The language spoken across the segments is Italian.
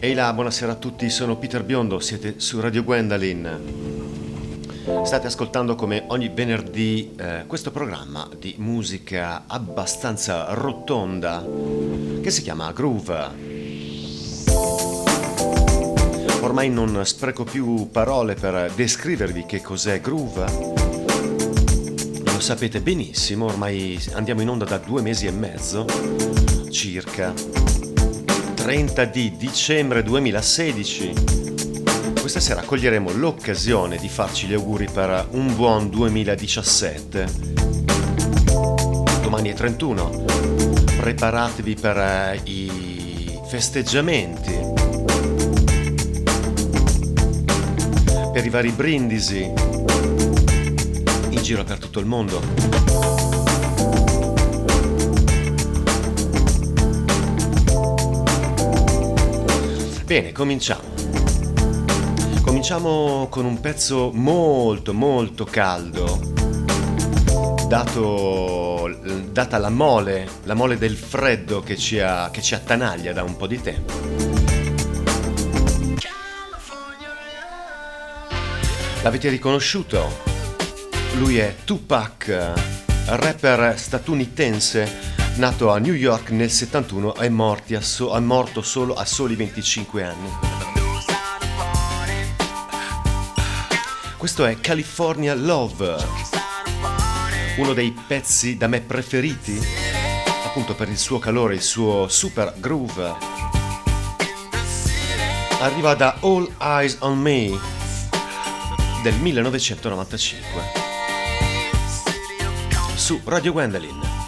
Ehi là, buonasera a tutti, sono Peter Biondo, siete su Radio Gwendolyn. State ascoltando come ogni venerdì eh, questo programma di musica abbastanza rotonda che si chiama Groove. Ormai non spreco più parole per descrivervi che cos'è Groove. Lo sapete benissimo, ormai andiamo in onda da due mesi e mezzo circa 30 di dicembre 2016. Questa sera coglieremo l'occasione di farci gli auguri per un buon 2017. Domani è 31. Preparatevi per eh, i festeggiamenti. Per i vari brindisi in giro per tutto il mondo. Bene, cominciamo. Cominciamo con un pezzo molto molto caldo, dato, data la mole, la mole del freddo che ci, ha, che ci attanaglia da un po' di tempo. L'avete riconosciuto? Lui è Tupac, rapper statunitense nato a New York nel 71 è, so- è morto solo a soli 25 anni. Questo è California Love, uno dei pezzi da me preferiti, appunto per il suo calore, il suo super groove. Arriva da All Eyes on Me del 1995 su Radio Gwendolyn.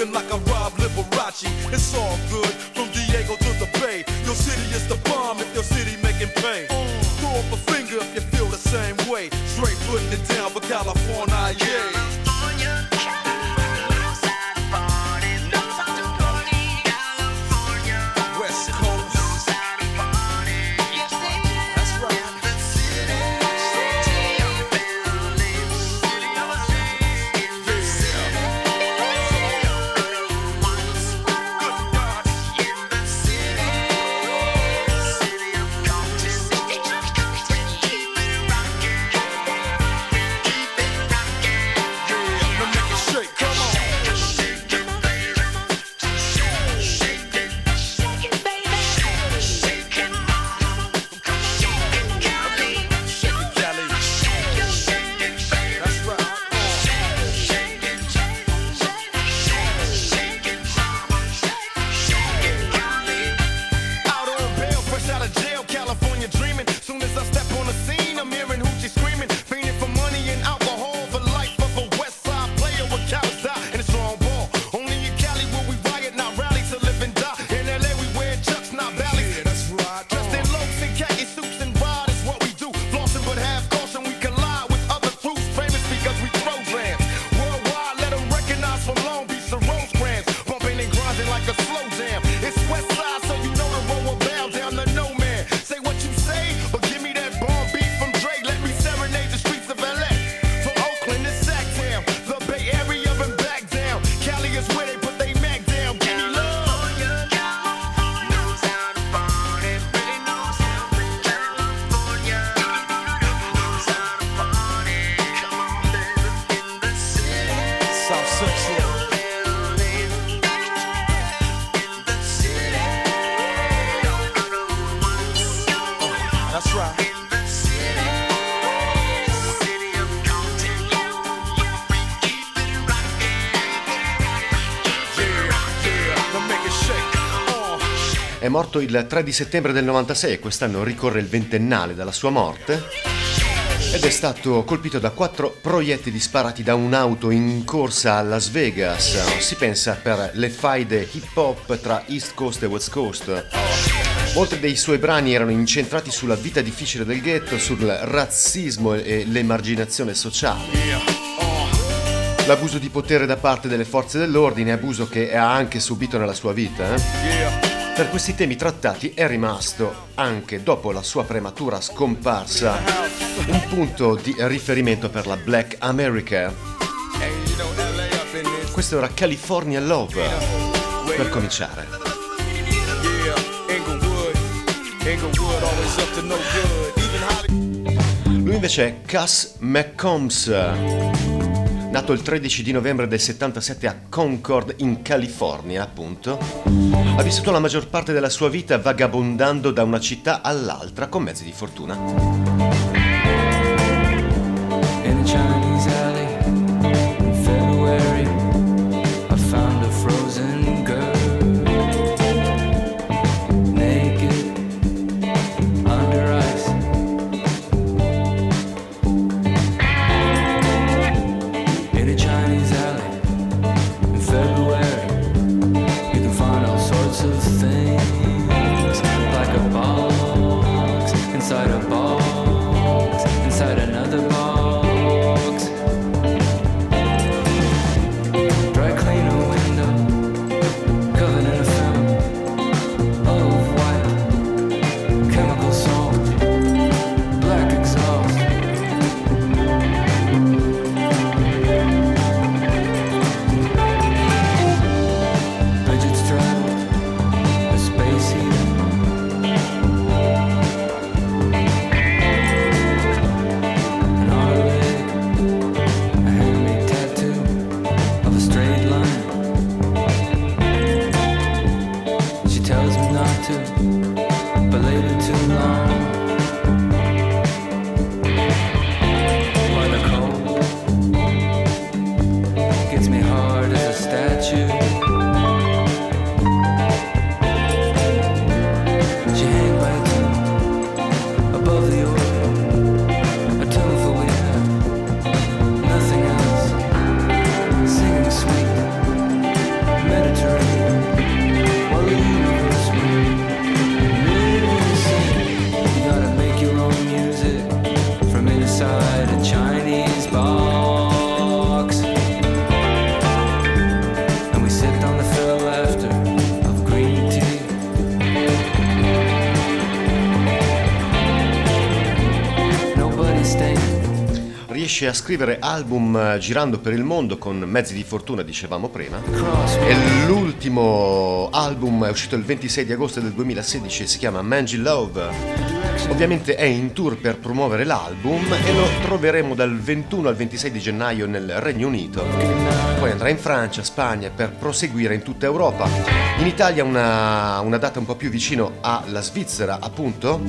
looking like a Rob Liberace. It's all good from Diego to the Bay. Your city is the bomb if your city making pain. Throw up a finger if you feel the same way. Straight putting it down for California, morto il 3 di settembre del 96 e quest'anno ricorre il ventennale dalla sua morte. ed è stato colpito da quattro proiettili sparati da un'auto in corsa a Las Vegas. Si pensa per le faide hip hop tra East Coast e West Coast. Molti dei suoi brani erano incentrati sulla vita difficile del ghetto, sul razzismo e l'emarginazione sociale. L'abuso di potere da parte delle forze dell'ordine, abuso che ha anche subito nella sua vita. Eh? Per questi temi trattati è rimasto, anche dopo la sua prematura scomparsa, un punto di riferimento per la Black America. Questo era California Love, per cominciare. Lui invece è Cass McCombs nato il 13 di novembre del 77 a Concord in California, appunto, ha vissuto la maggior parte della sua vita vagabondando da una città all'altra con mezzi di fortuna. Riesce a scrivere album eh, girando per il mondo con mezzi di fortuna, dicevamo prima. E l'ultimo album è uscito il 26 di agosto del 2016 si chiama Mangy Love. Ovviamente è in tour per promuovere l'album e lo troveremo dal 21 al 26 di gennaio nel Regno Unito. Poi andrà in Francia, Spagna per proseguire in tutta Europa. In Italia una, una data un po' più vicino alla Svizzera, appunto,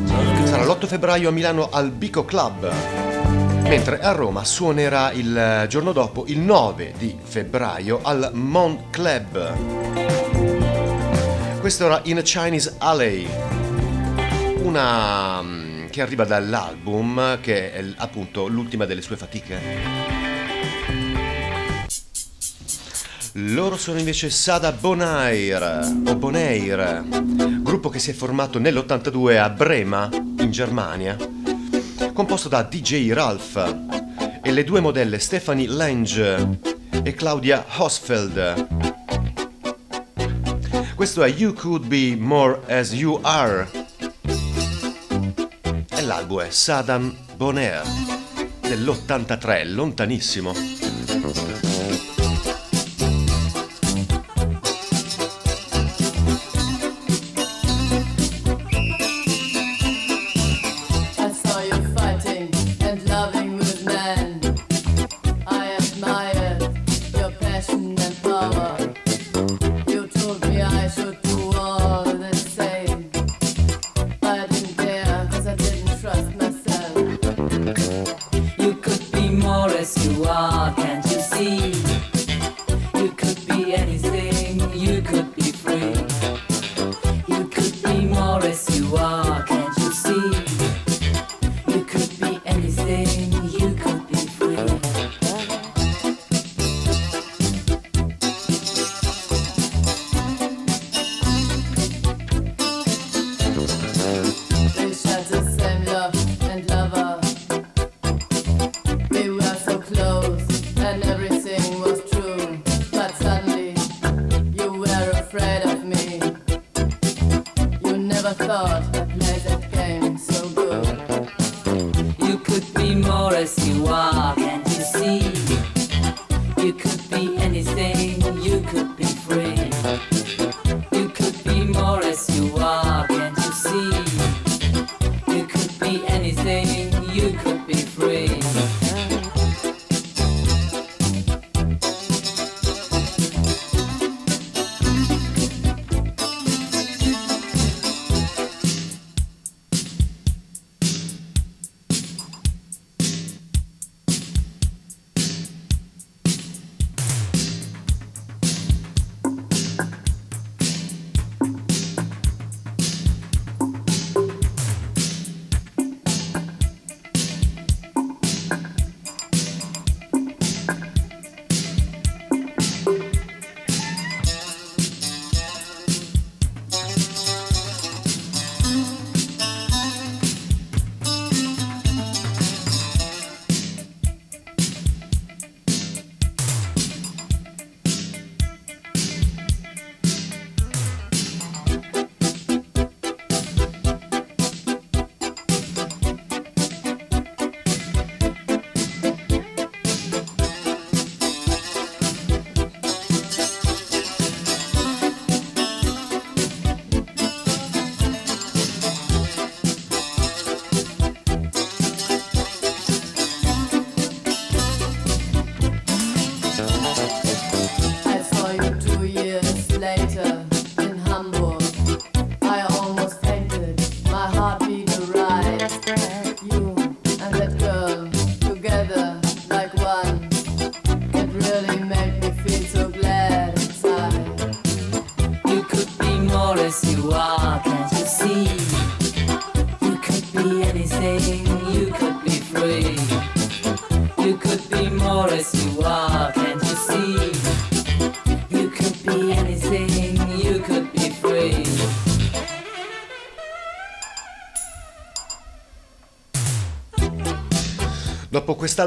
sarà l'8 febbraio a Milano al Bico Club mentre a Roma suonerà il giorno dopo, il 9 di febbraio, al Mont Club. Questo era In a Chinese Alley, una mm, che arriva dall'album che è appunto l'ultima delle sue fatiche. Loro sono invece Sada Bonaire, o Bonaire, gruppo che si è formato nell'82 a Brema, in Germania composto da DJ Ralph e le due modelle Stephanie Lange e Claudia Hosfeld. Questo è You Could Be More As You Are e l'album è Saddam Bonaire dell'83, lontanissimo.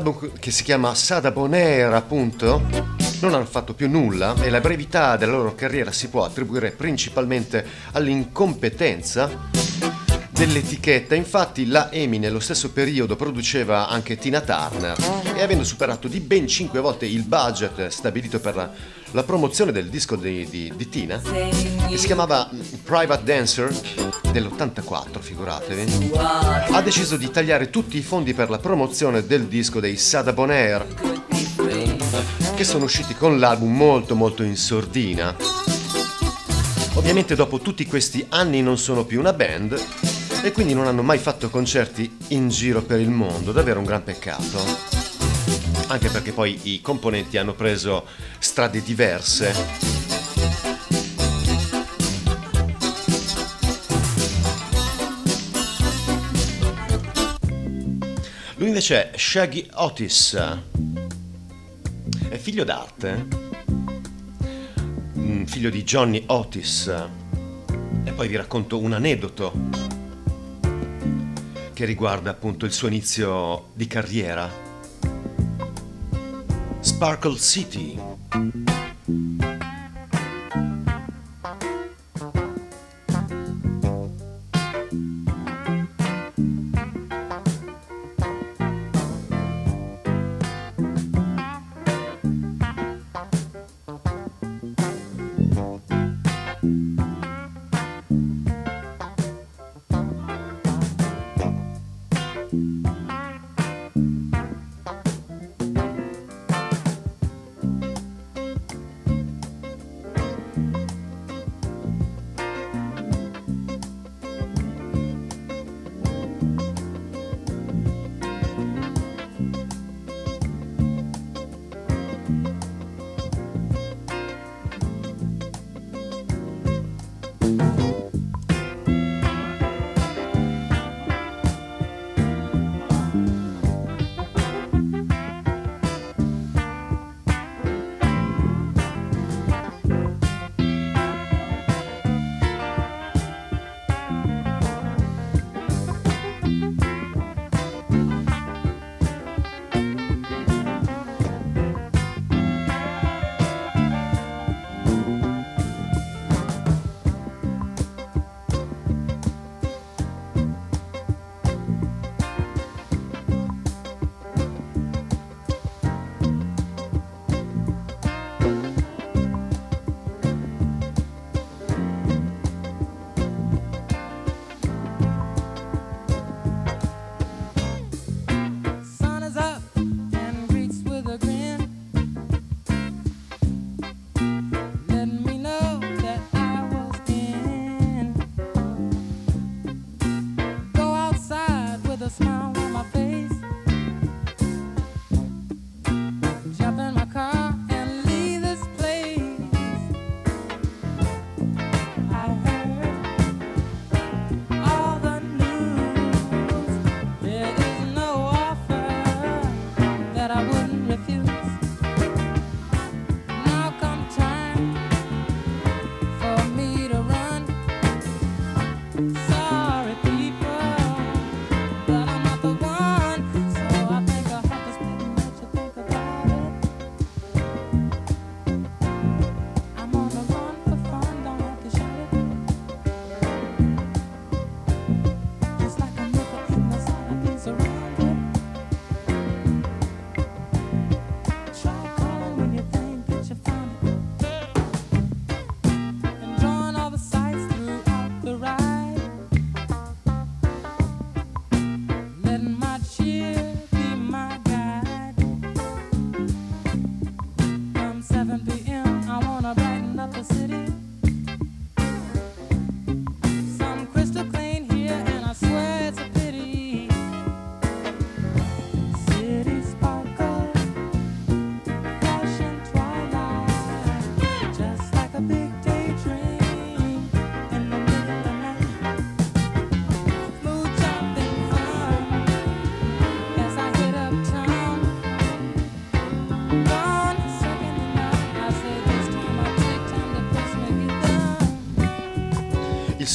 Quest'album che si chiama Sada Bonaire, appunto, non hanno fatto più nulla e la brevità della loro carriera si può attribuire principalmente all'incompetenza dell'etichetta. Infatti la EMI nello stesso periodo produceva anche Tina Turner e avendo superato di ben 5 volte il budget stabilito per la, la promozione del disco di, di, di Tina, che si chiamava Private Dancer, dell'84, figuratevi, ha deciso di tagliare tutti i fondi per la promozione del disco dei Sada Bonaire, che sono usciti con l'album molto molto in sordina. Ovviamente dopo tutti questi anni non sono più una band e quindi non hanno mai fatto concerti in giro per il mondo, davvero un gran peccato. Anche perché poi i componenti hanno preso strade diverse Lui invece è Shaggy Otis, è figlio d'arte, mm, figlio di Johnny Otis. E poi vi racconto un aneddoto che riguarda appunto il suo inizio di carriera. Sparkle City.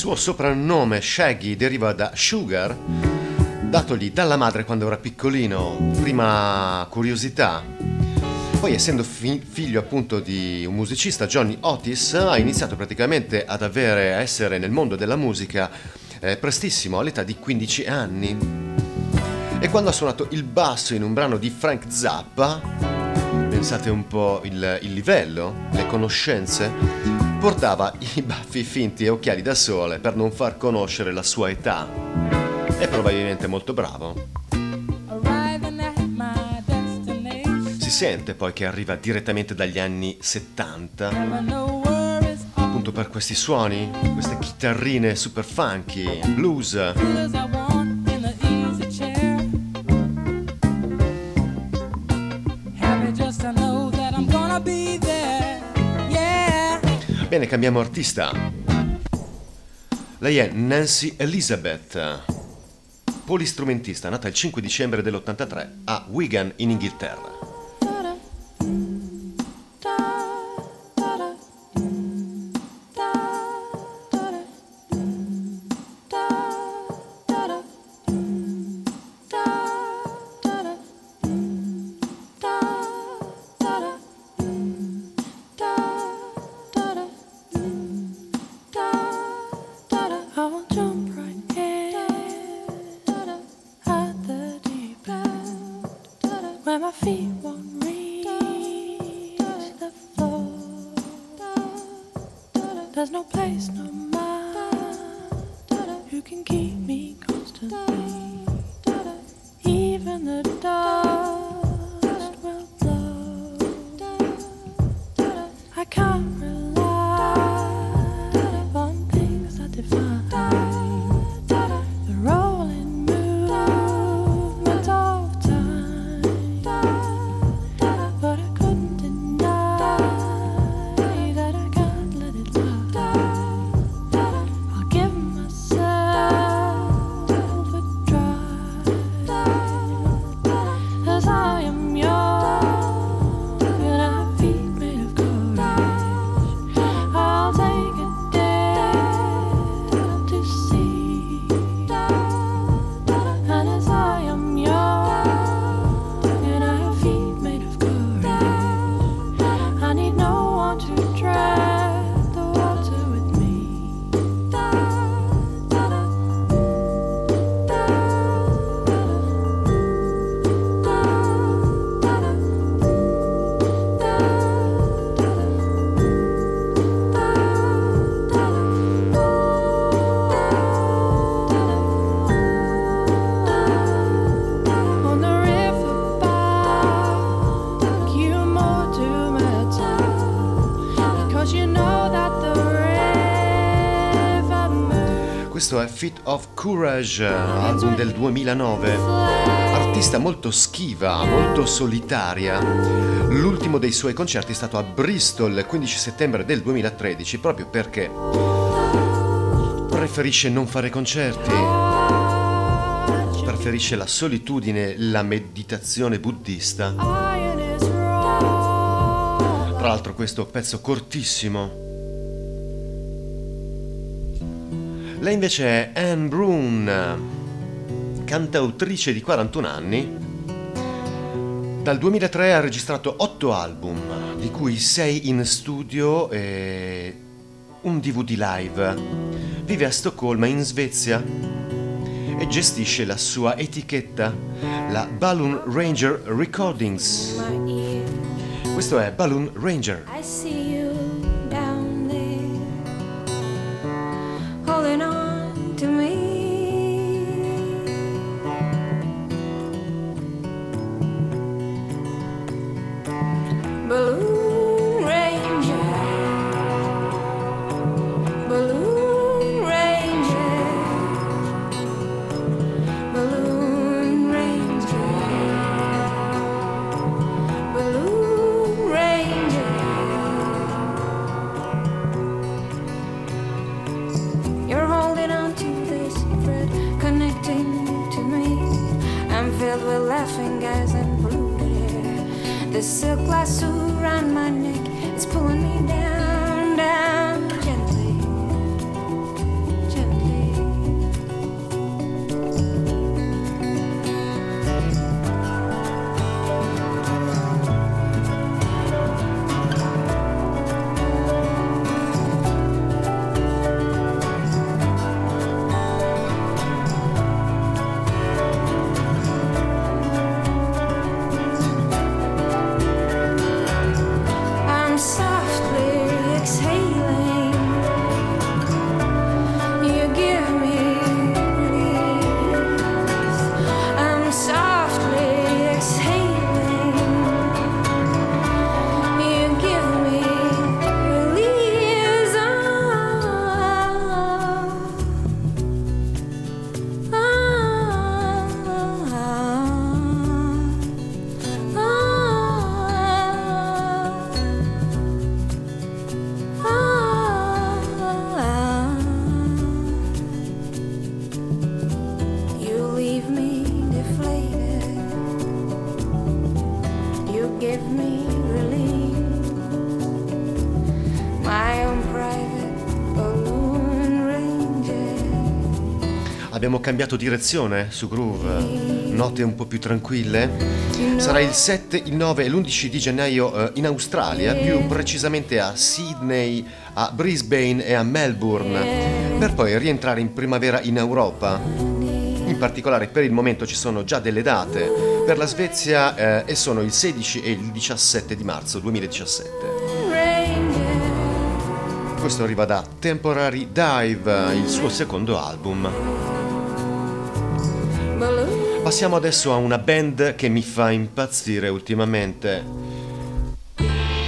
Suo soprannome Shaggy deriva da Sugar, datogli dalla madre quando era piccolino, prima curiosità. Poi essendo fi- figlio appunto di un musicista, Johnny Otis, ha iniziato praticamente ad avere, a essere nel mondo della musica eh, prestissimo, all'età di 15 anni. E quando ha suonato il basso in un brano di Frank Zappa, pensate un po' il, il livello, le conoscenze, portava i baffi finti e occhiali da sole per non far conoscere la sua età. È probabilmente molto bravo. Si sente poi che arriva direttamente dagli anni 70. Appunto per questi suoni, queste chitarrine super funky, blues. Cambiamo artista. Lei è Nancy Elizabeth, polistrumentista, nata il 5 dicembre dell'83 a Wigan in Inghilterra. Questo è Fit of Courage, album del 2009. Artista molto schiva, molto solitaria. L'ultimo dei suoi concerti è stato a Bristol il 15 settembre del 2013, proprio perché preferisce non fare concerti. Preferisce la solitudine, la meditazione buddista. Tra l'altro questo pezzo cortissimo Lei invece è Anne Brun, cantautrice di 41 anni. Dal 2003 ha registrato 8 album, di cui 6 in studio e un DVD live. Vive a Stoccolma, in Svezia, e gestisce la sua etichetta, la Balloon Ranger Recordings. Questo è Balloon Ranger. Abbiamo cambiato direzione su Groove, note un po' più tranquille. Sarà il 7, il 9 e l'11 di gennaio eh, in Australia, più precisamente a Sydney, a Brisbane e a Melbourne, per poi rientrare in primavera in Europa. In particolare per il momento ci sono già delle date per la Svezia eh, e sono il 16 e il 17 di marzo 2017. Questo arriva da Temporary Dive, il suo secondo album. Passiamo adesso a una band che mi fa impazzire ultimamente.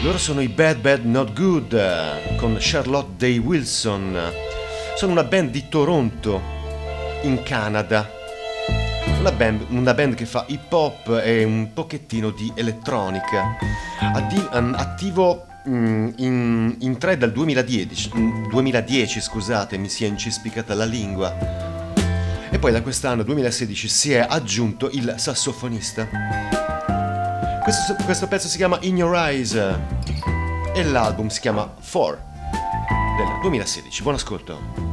Loro sono i Bad Bad Not Good con Charlotte Day Wilson. Sono una band di Toronto, in Canada. Una band, una band che fa hip hop e un pochettino di elettronica. Addi, um, attivo um, in, in 3 dal 2010, 2010, scusate, mi si è incispicata la lingua poi da quest'anno 2016 si è aggiunto il sassofonista. Questo, questo pezzo si chiama In Your Eyes e l'album si chiama Four del 2016. Buon ascolto.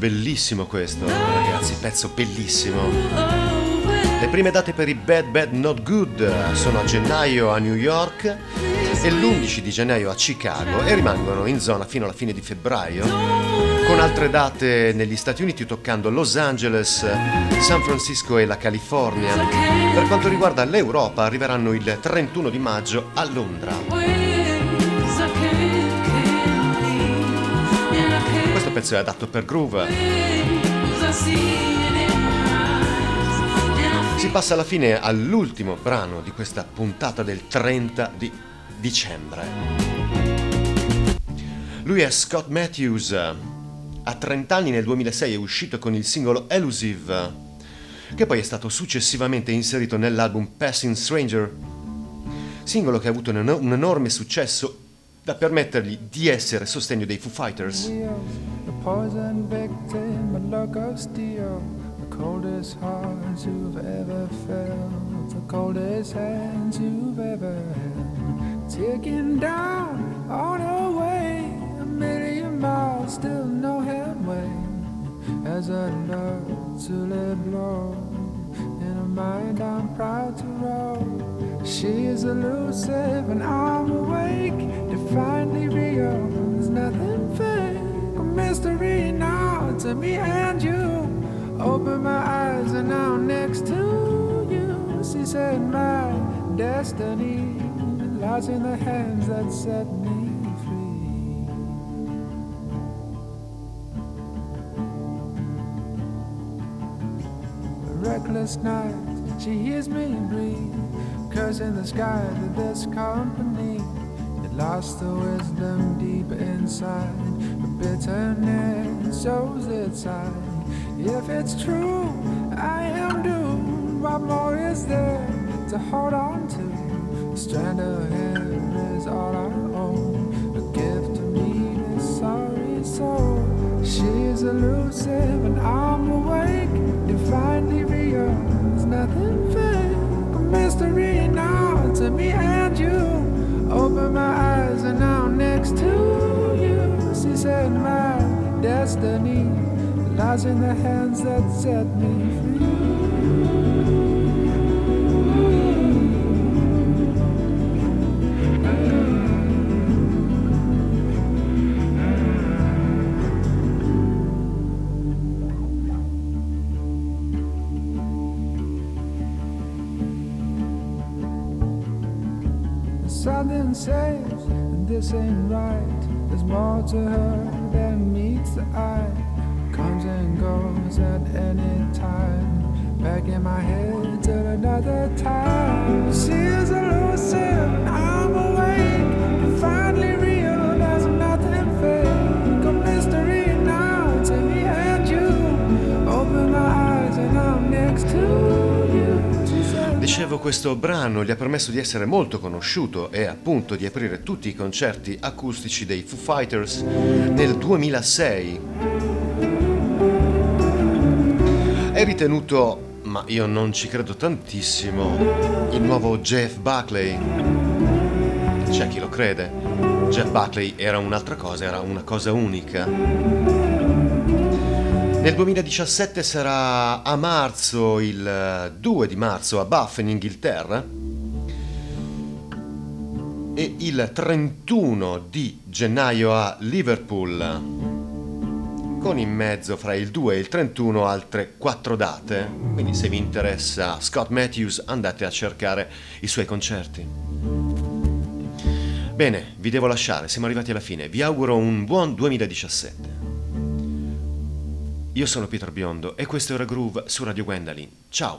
Bellissimo questo, ragazzi, pezzo bellissimo. Le prime date per i Bad Bad Not Good sono a gennaio a New York e l'11 di gennaio a Chicago e rimangono in zona fino alla fine di febbraio, con altre date negli Stati Uniti toccando Los Angeles, San Francisco e la California. Per quanto riguarda l'Europa arriveranno il 31 di maggio a Londra. Pezzo è adatto per groove. Si passa alla fine all'ultimo brano di questa puntata del 30 di dicembre. Lui è Scott Matthews. A 30 anni nel 2006 è uscito con il singolo Elusive, che poi è stato successivamente inserito nell'album Passing Stranger, singolo che ha avuto un enorme successo da permettergli di essere sostegno dei Foo Fighters. Poison victim, a look of steel. The coldest hearts you've ever felt, the coldest hands you've ever held, taking down on our way a million miles, still no headway. As I love to let blow, in a mind I'm proud to roll. She's elusive and I'm awake, to defiantly mystery now to me and you. Open my eyes and now next to you. She said, My destiny lies in the hands that set me free. Reckless night, she hears me breathe, cursing the sky that this company. It lost the wisdom deep inside, bitterness shows its side. If it's true, I am doomed. What more is there to hold on to? A strand of hair is all I own. A gift to me, this sorry soul. She's elusive and I'm awake, divinely real. There's nothing fake, a mystery now to me and you. Open my eyes and now next to you. Said, My destiny lies in the hands that set me free. Something says this ain't right. More to her than meets the eye comes and goes at any time. Back in my head till another time. Dicevo, questo brano gli ha permesso di essere molto conosciuto e appunto di aprire tutti i concerti acustici dei Foo Fighters nel 2006. È ritenuto, ma io non ci credo tantissimo, il nuovo Jeff Buckley. C'è chi lo crede. Jeff Buckley era un'altra cosa, era una cosa unica. Nel 2017 sarà a marzo, il 2 di marzo, a Bath in Inghilterra. E il 31 di gennaio a Liverpool con in mezzo fra il 2 e il 31 altre 4 date, quindi se vi interessa Scott Matthews andate a cercare i suoi concerti. Bene, vi devo lasciare, siamo arrivati alla fine, vi auguro un buon 2017. Io sono Pietro Biondo e questo era Groove su Radio Gwendolyn. Ciao!